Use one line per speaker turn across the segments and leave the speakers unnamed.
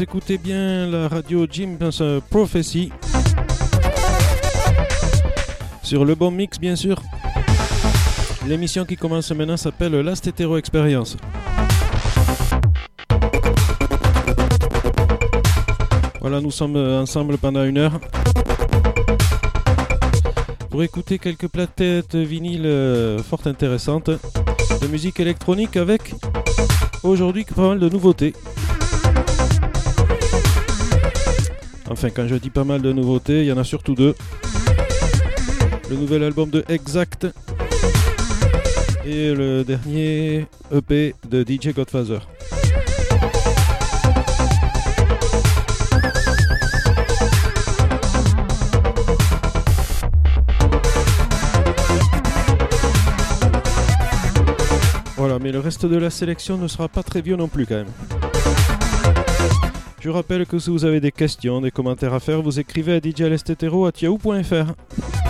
écoutez bien la radio Jim's Prophecy. Sur le bon mix, bien sûr. L'émission qui commence maintenant s'appelle Last Hetero Experience. Voilà, nous sommes ensemble pendant une heure. Pour écouter quelques platettes vinyles euh, fort intéressantes de musique électronique avec aujourd'hui pas mal de nouveautés. Enfin, quand je dis pas mal de nouveautés, il y en a surtout deux. Le nouvel album de Exact et le dernier EP de DJ Godfather. Voilà, mais le reste de la sélection ne sera pas très vieux non plus quand même. Je rappelle que si vous avez des questions, des commentaires à faire, vous écrivez à djalestetero.yahoo.fr.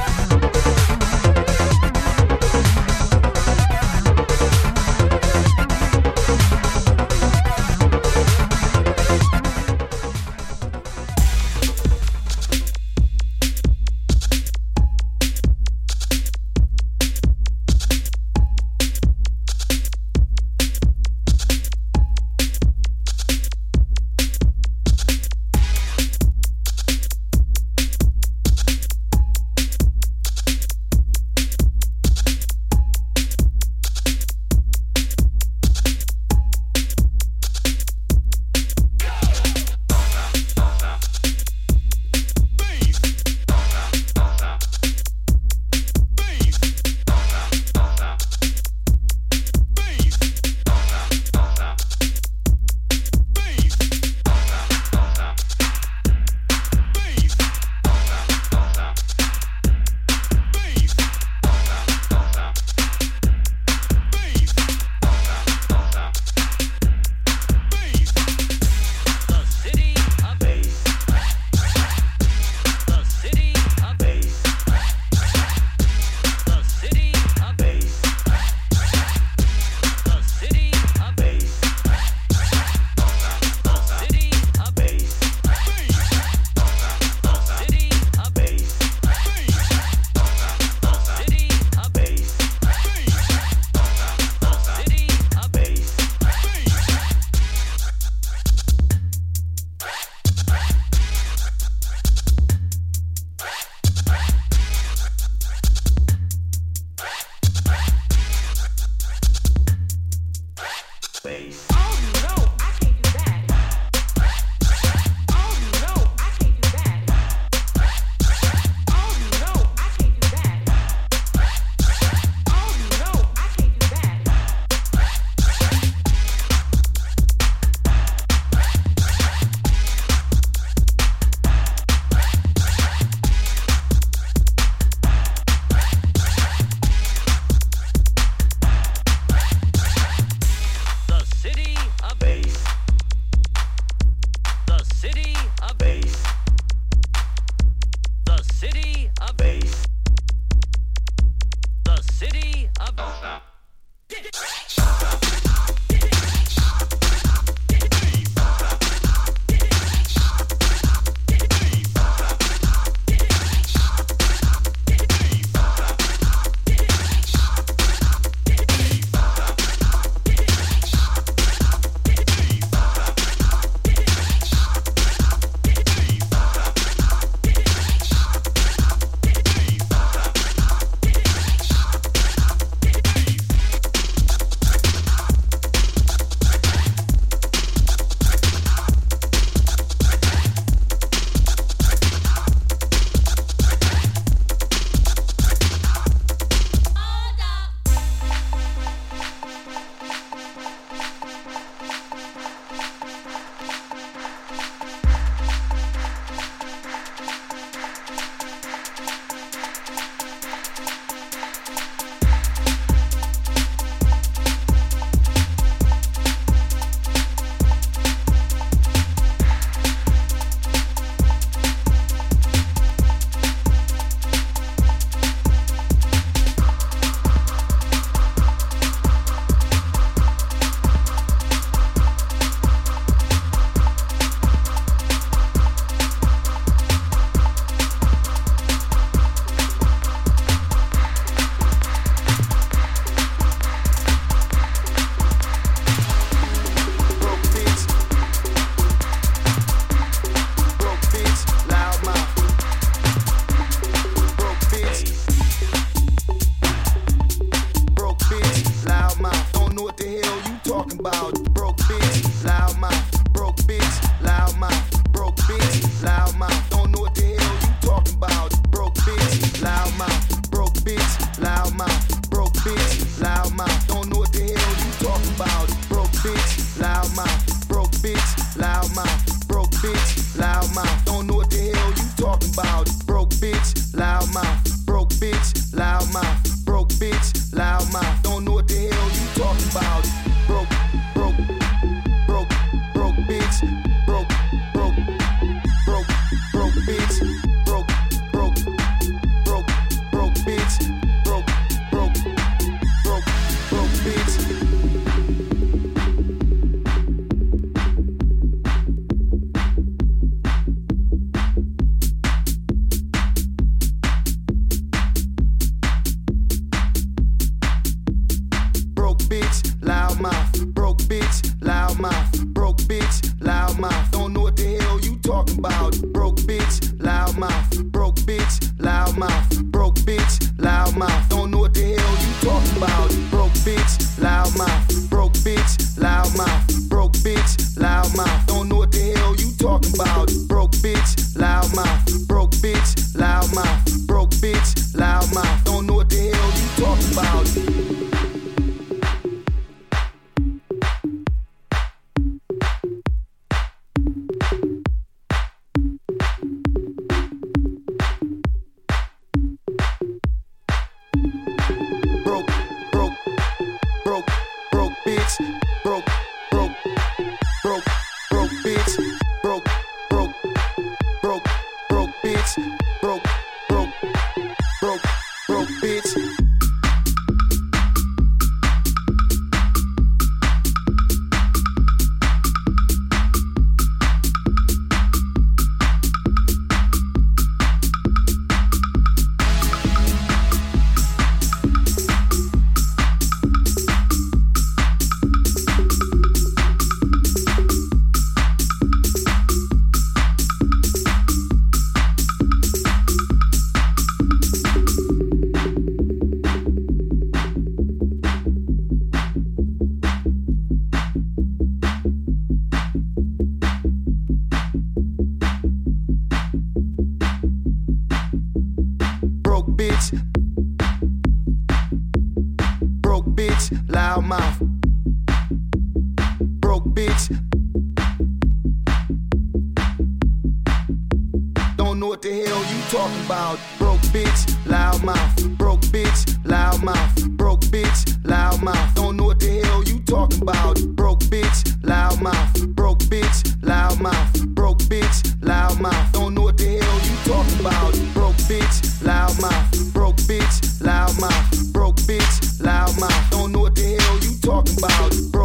talking about.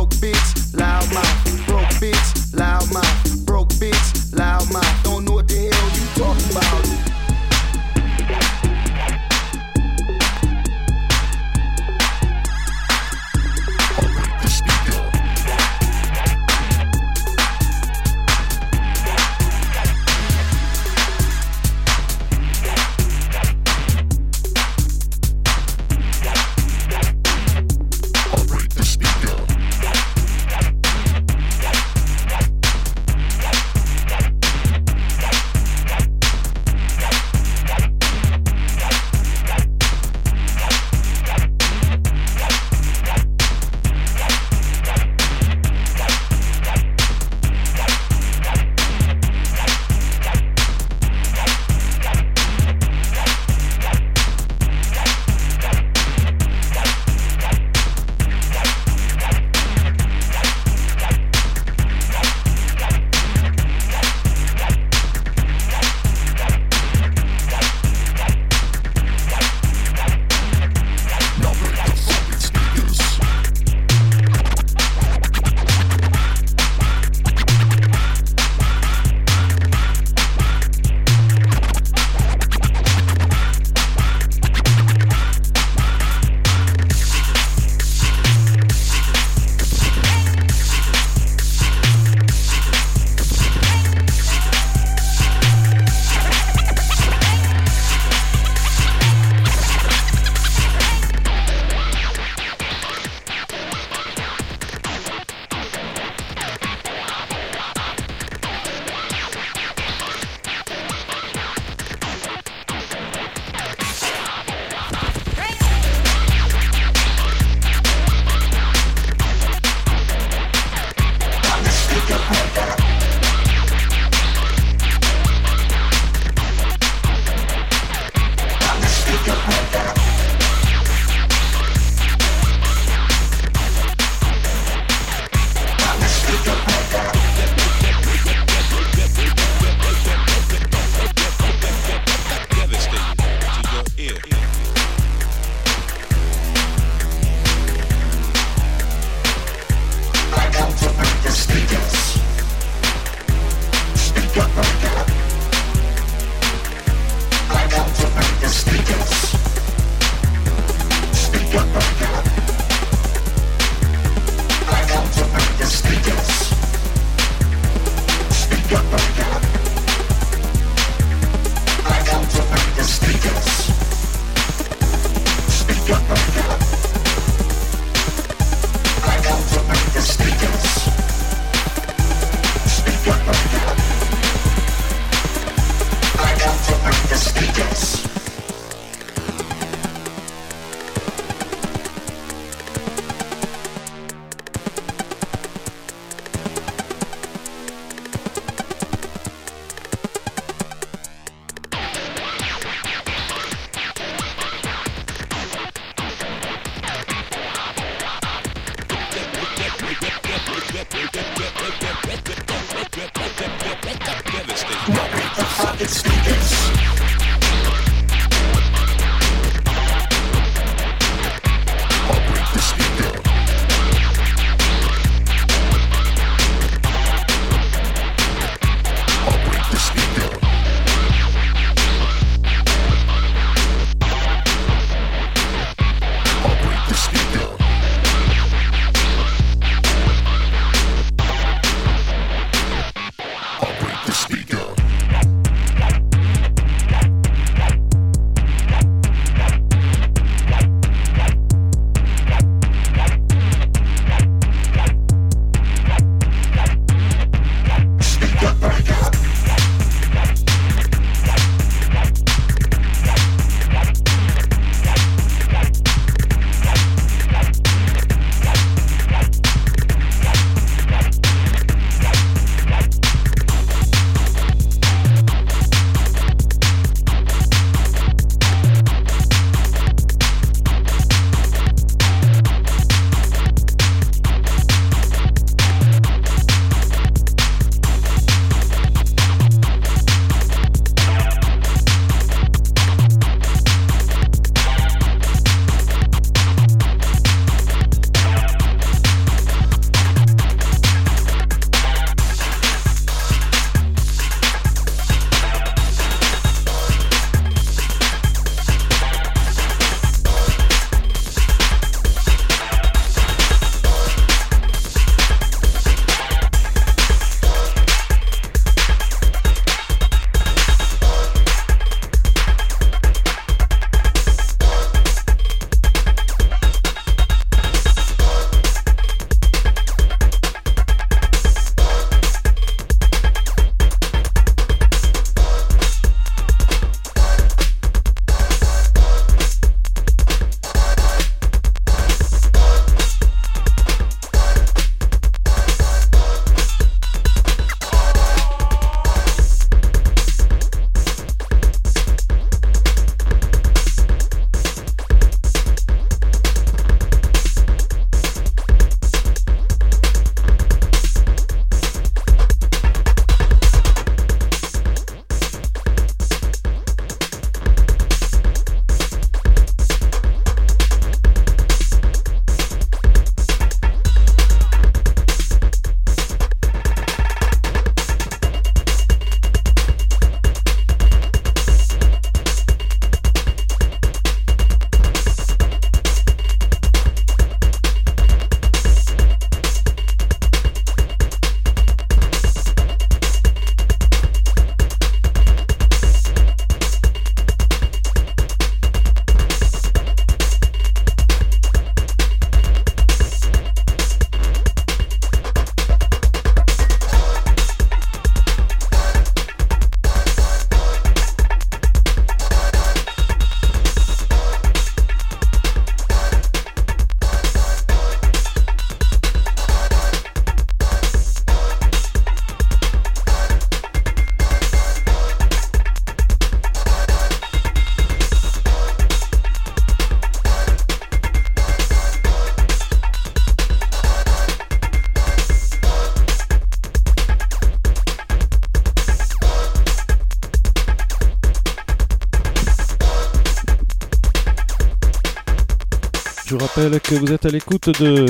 Vous êtes à l'écoute de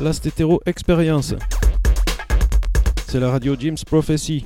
Last Hetero Experience. C'est la radio Jim's Prophecy.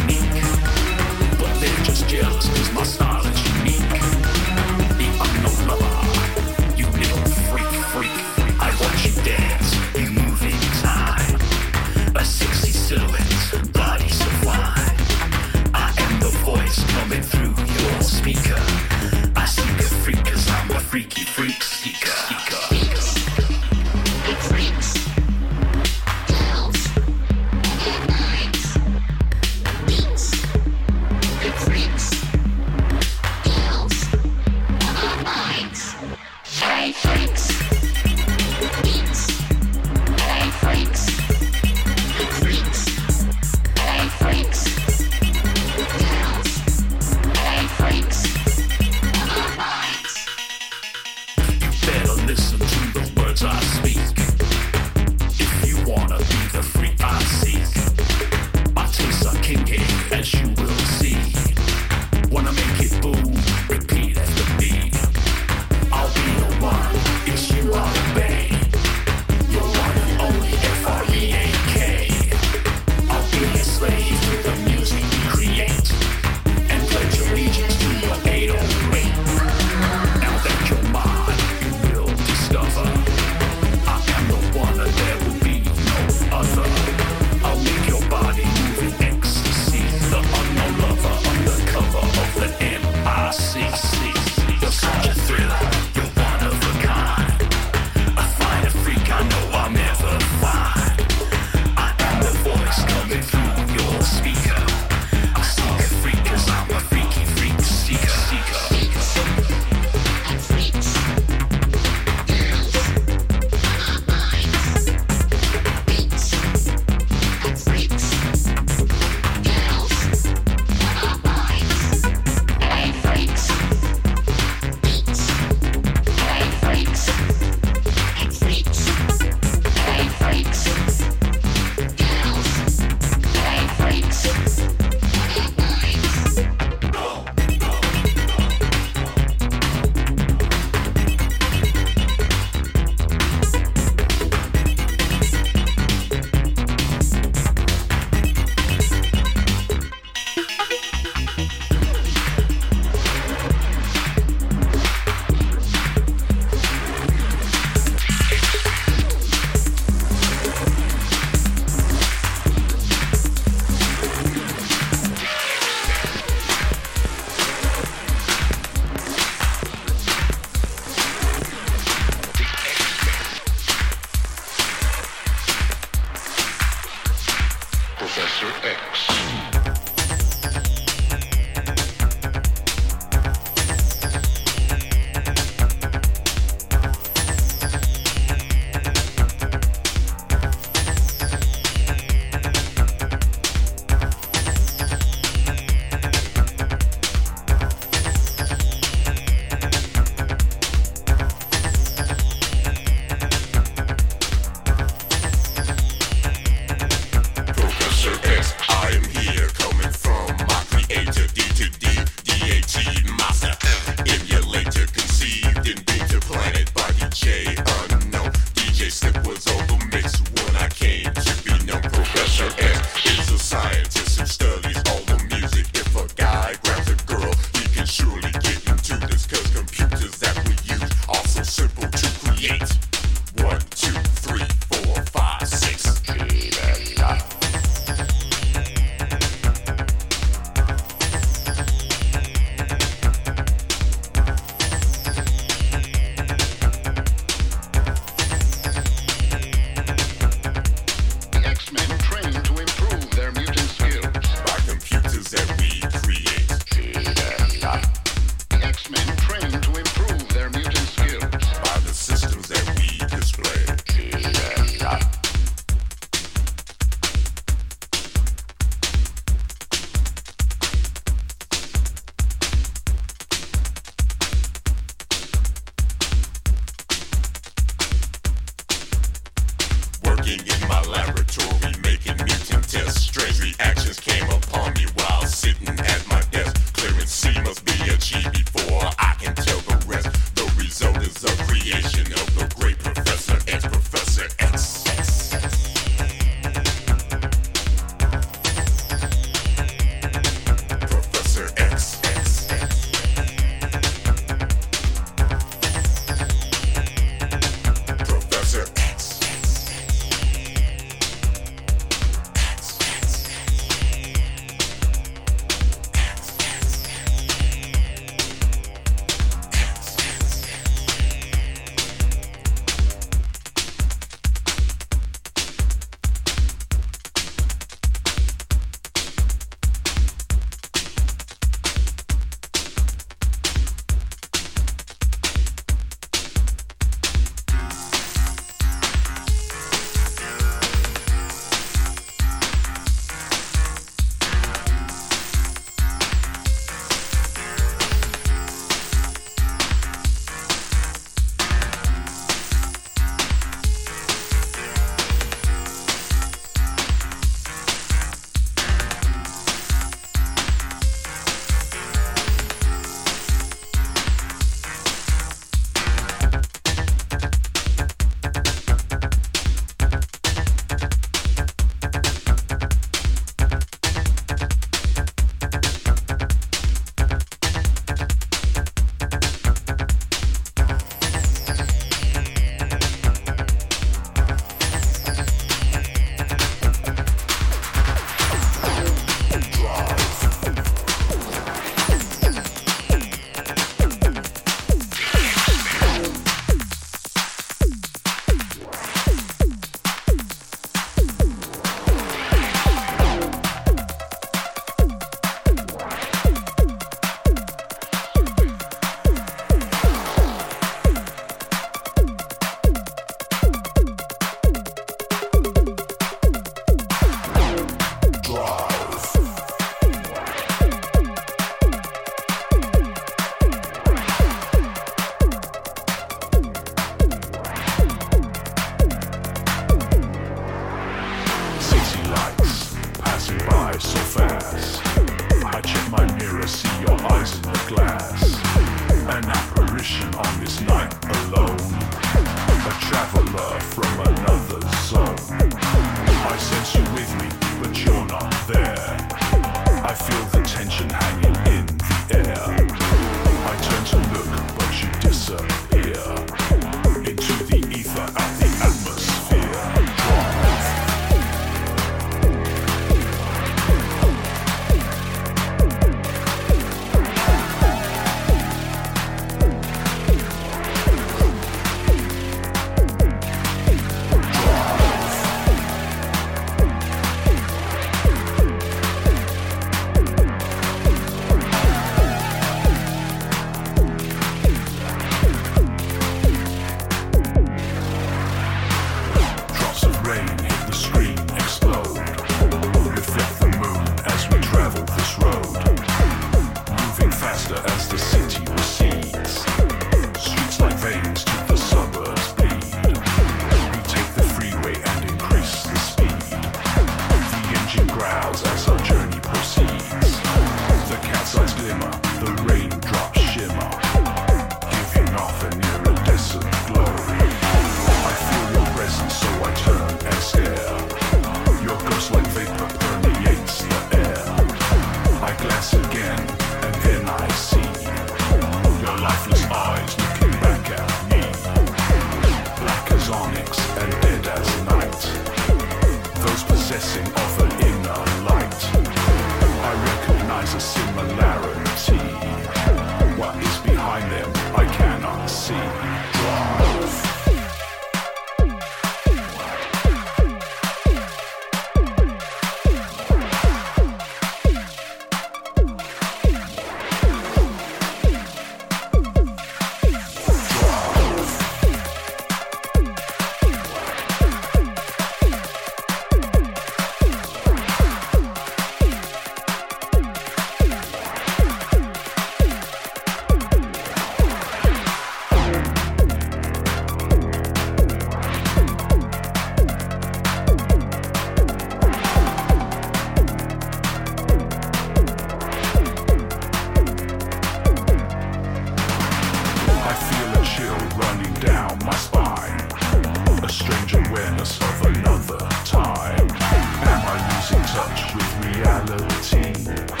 Bye.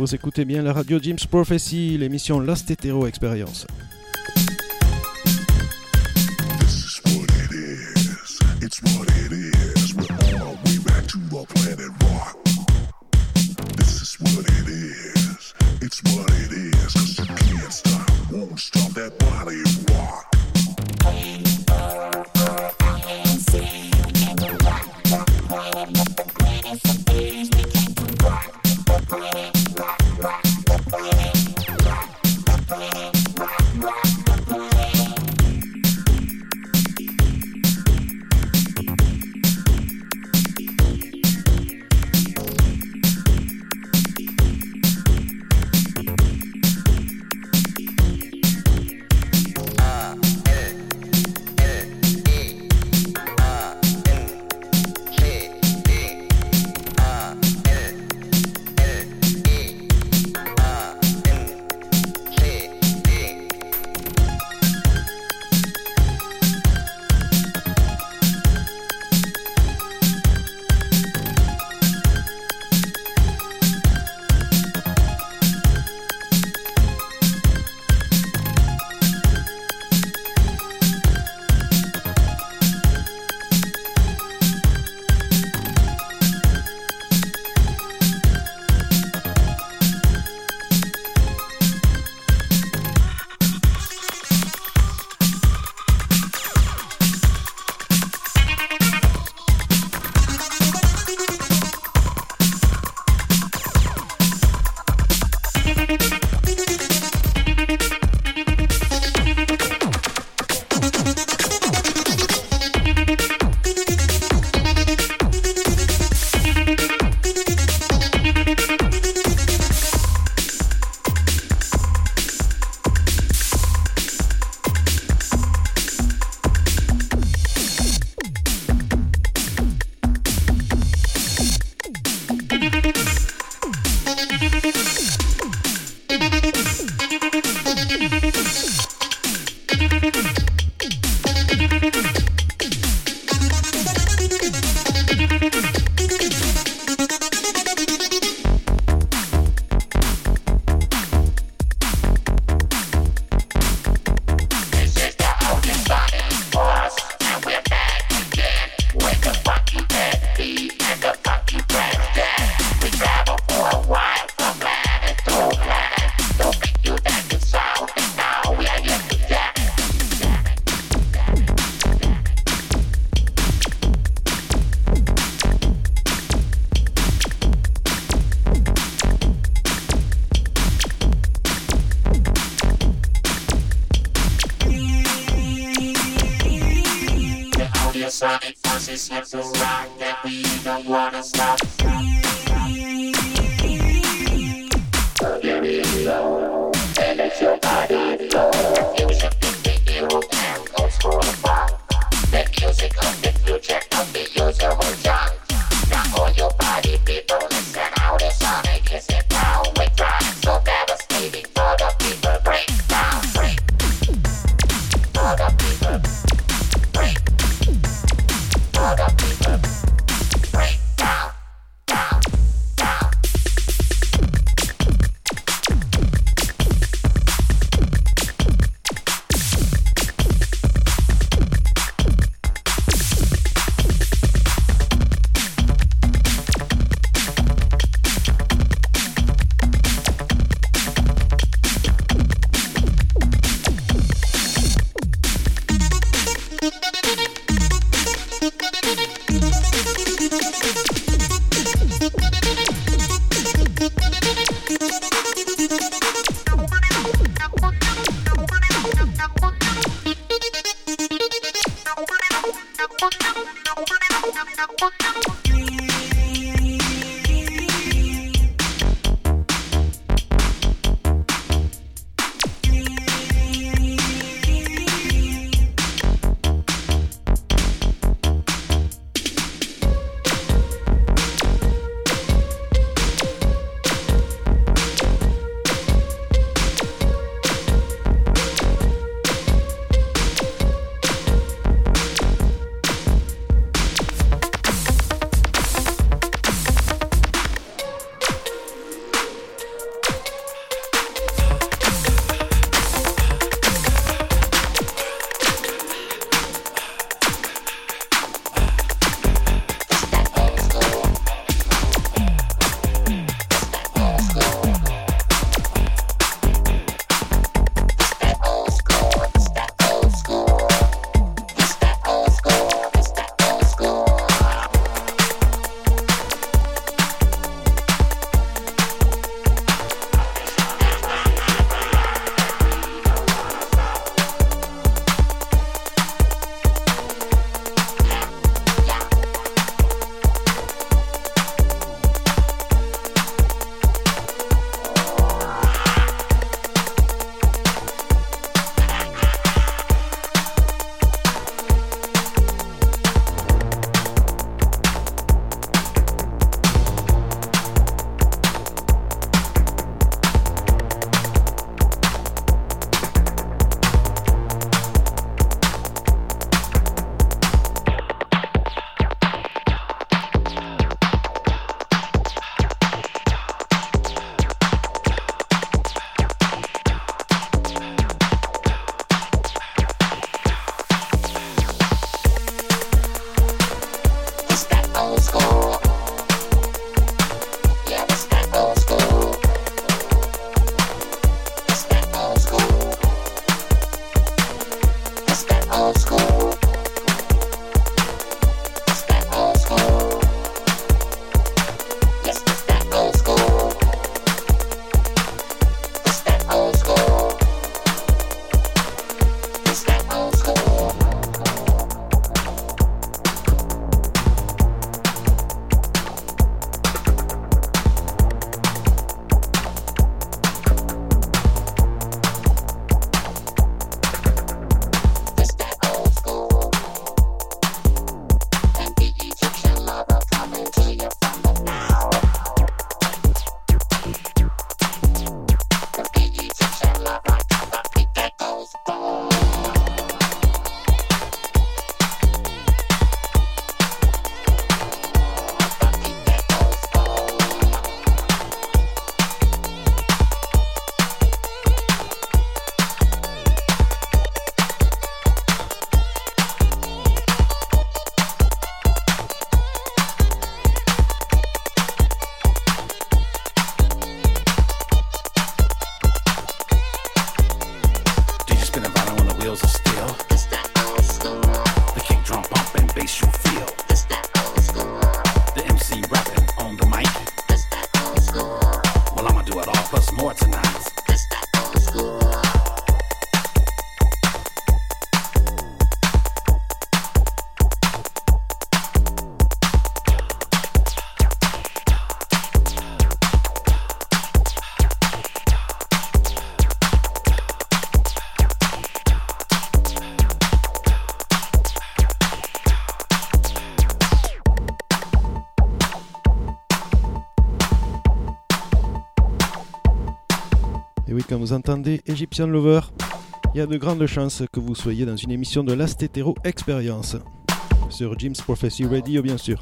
Vous écoutez bien la radio Jim's Prophecy, l'émission Last Hetero Experience.
Vous entendez Egyptian Lover, il y a de grandes chances que vous soyez dans une émission de Last Experience. Sur Jim's Prophecy Radio, bien sûr.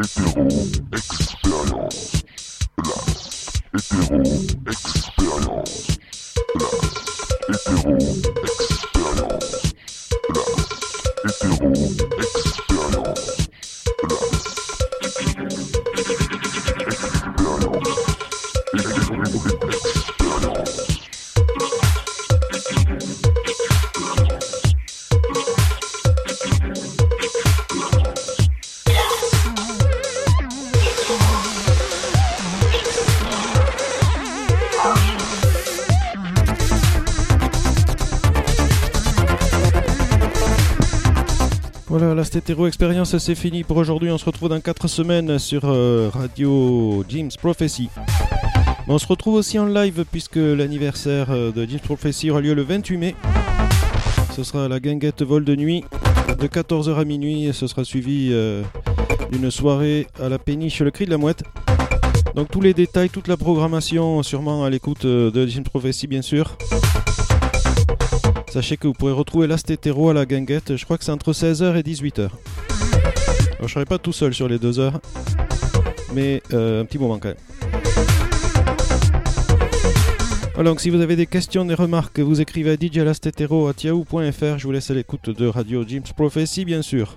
Hétéro Experience. Blast.
Hétéro Experience. Expérience, c'est fini pour aujourd'hui. On se retrouve dans 4 semaines sur euh, Radio James Prophecy. on se retrouve aussi en live puisque l'anniversaire euh, de James Prophecy aura lieu le 28 mai. Ce sera la guinguette vol de nuit de 14h à minuit et ce sera suivi euh, d'une soirée à la péniche Le Cri de la Mouette. Donc tous les détails, toute la programmation sûrement à l'écoute de James Prophecy bien sûr. Sachez que vous pourrez retrouver Last Hétéro à la guinguette, je crois que c'est entre 16h et 18h. Alors, je serai pas tout seul sur les deux heures, mais euh, un petit moment quand même. Alors, donc, si vous avez des questions, des remarques, vous écrivez à djlastetero.yahoo.fr. Je vous laisse à l'écoute de Radio James Prophecy, bien sûr.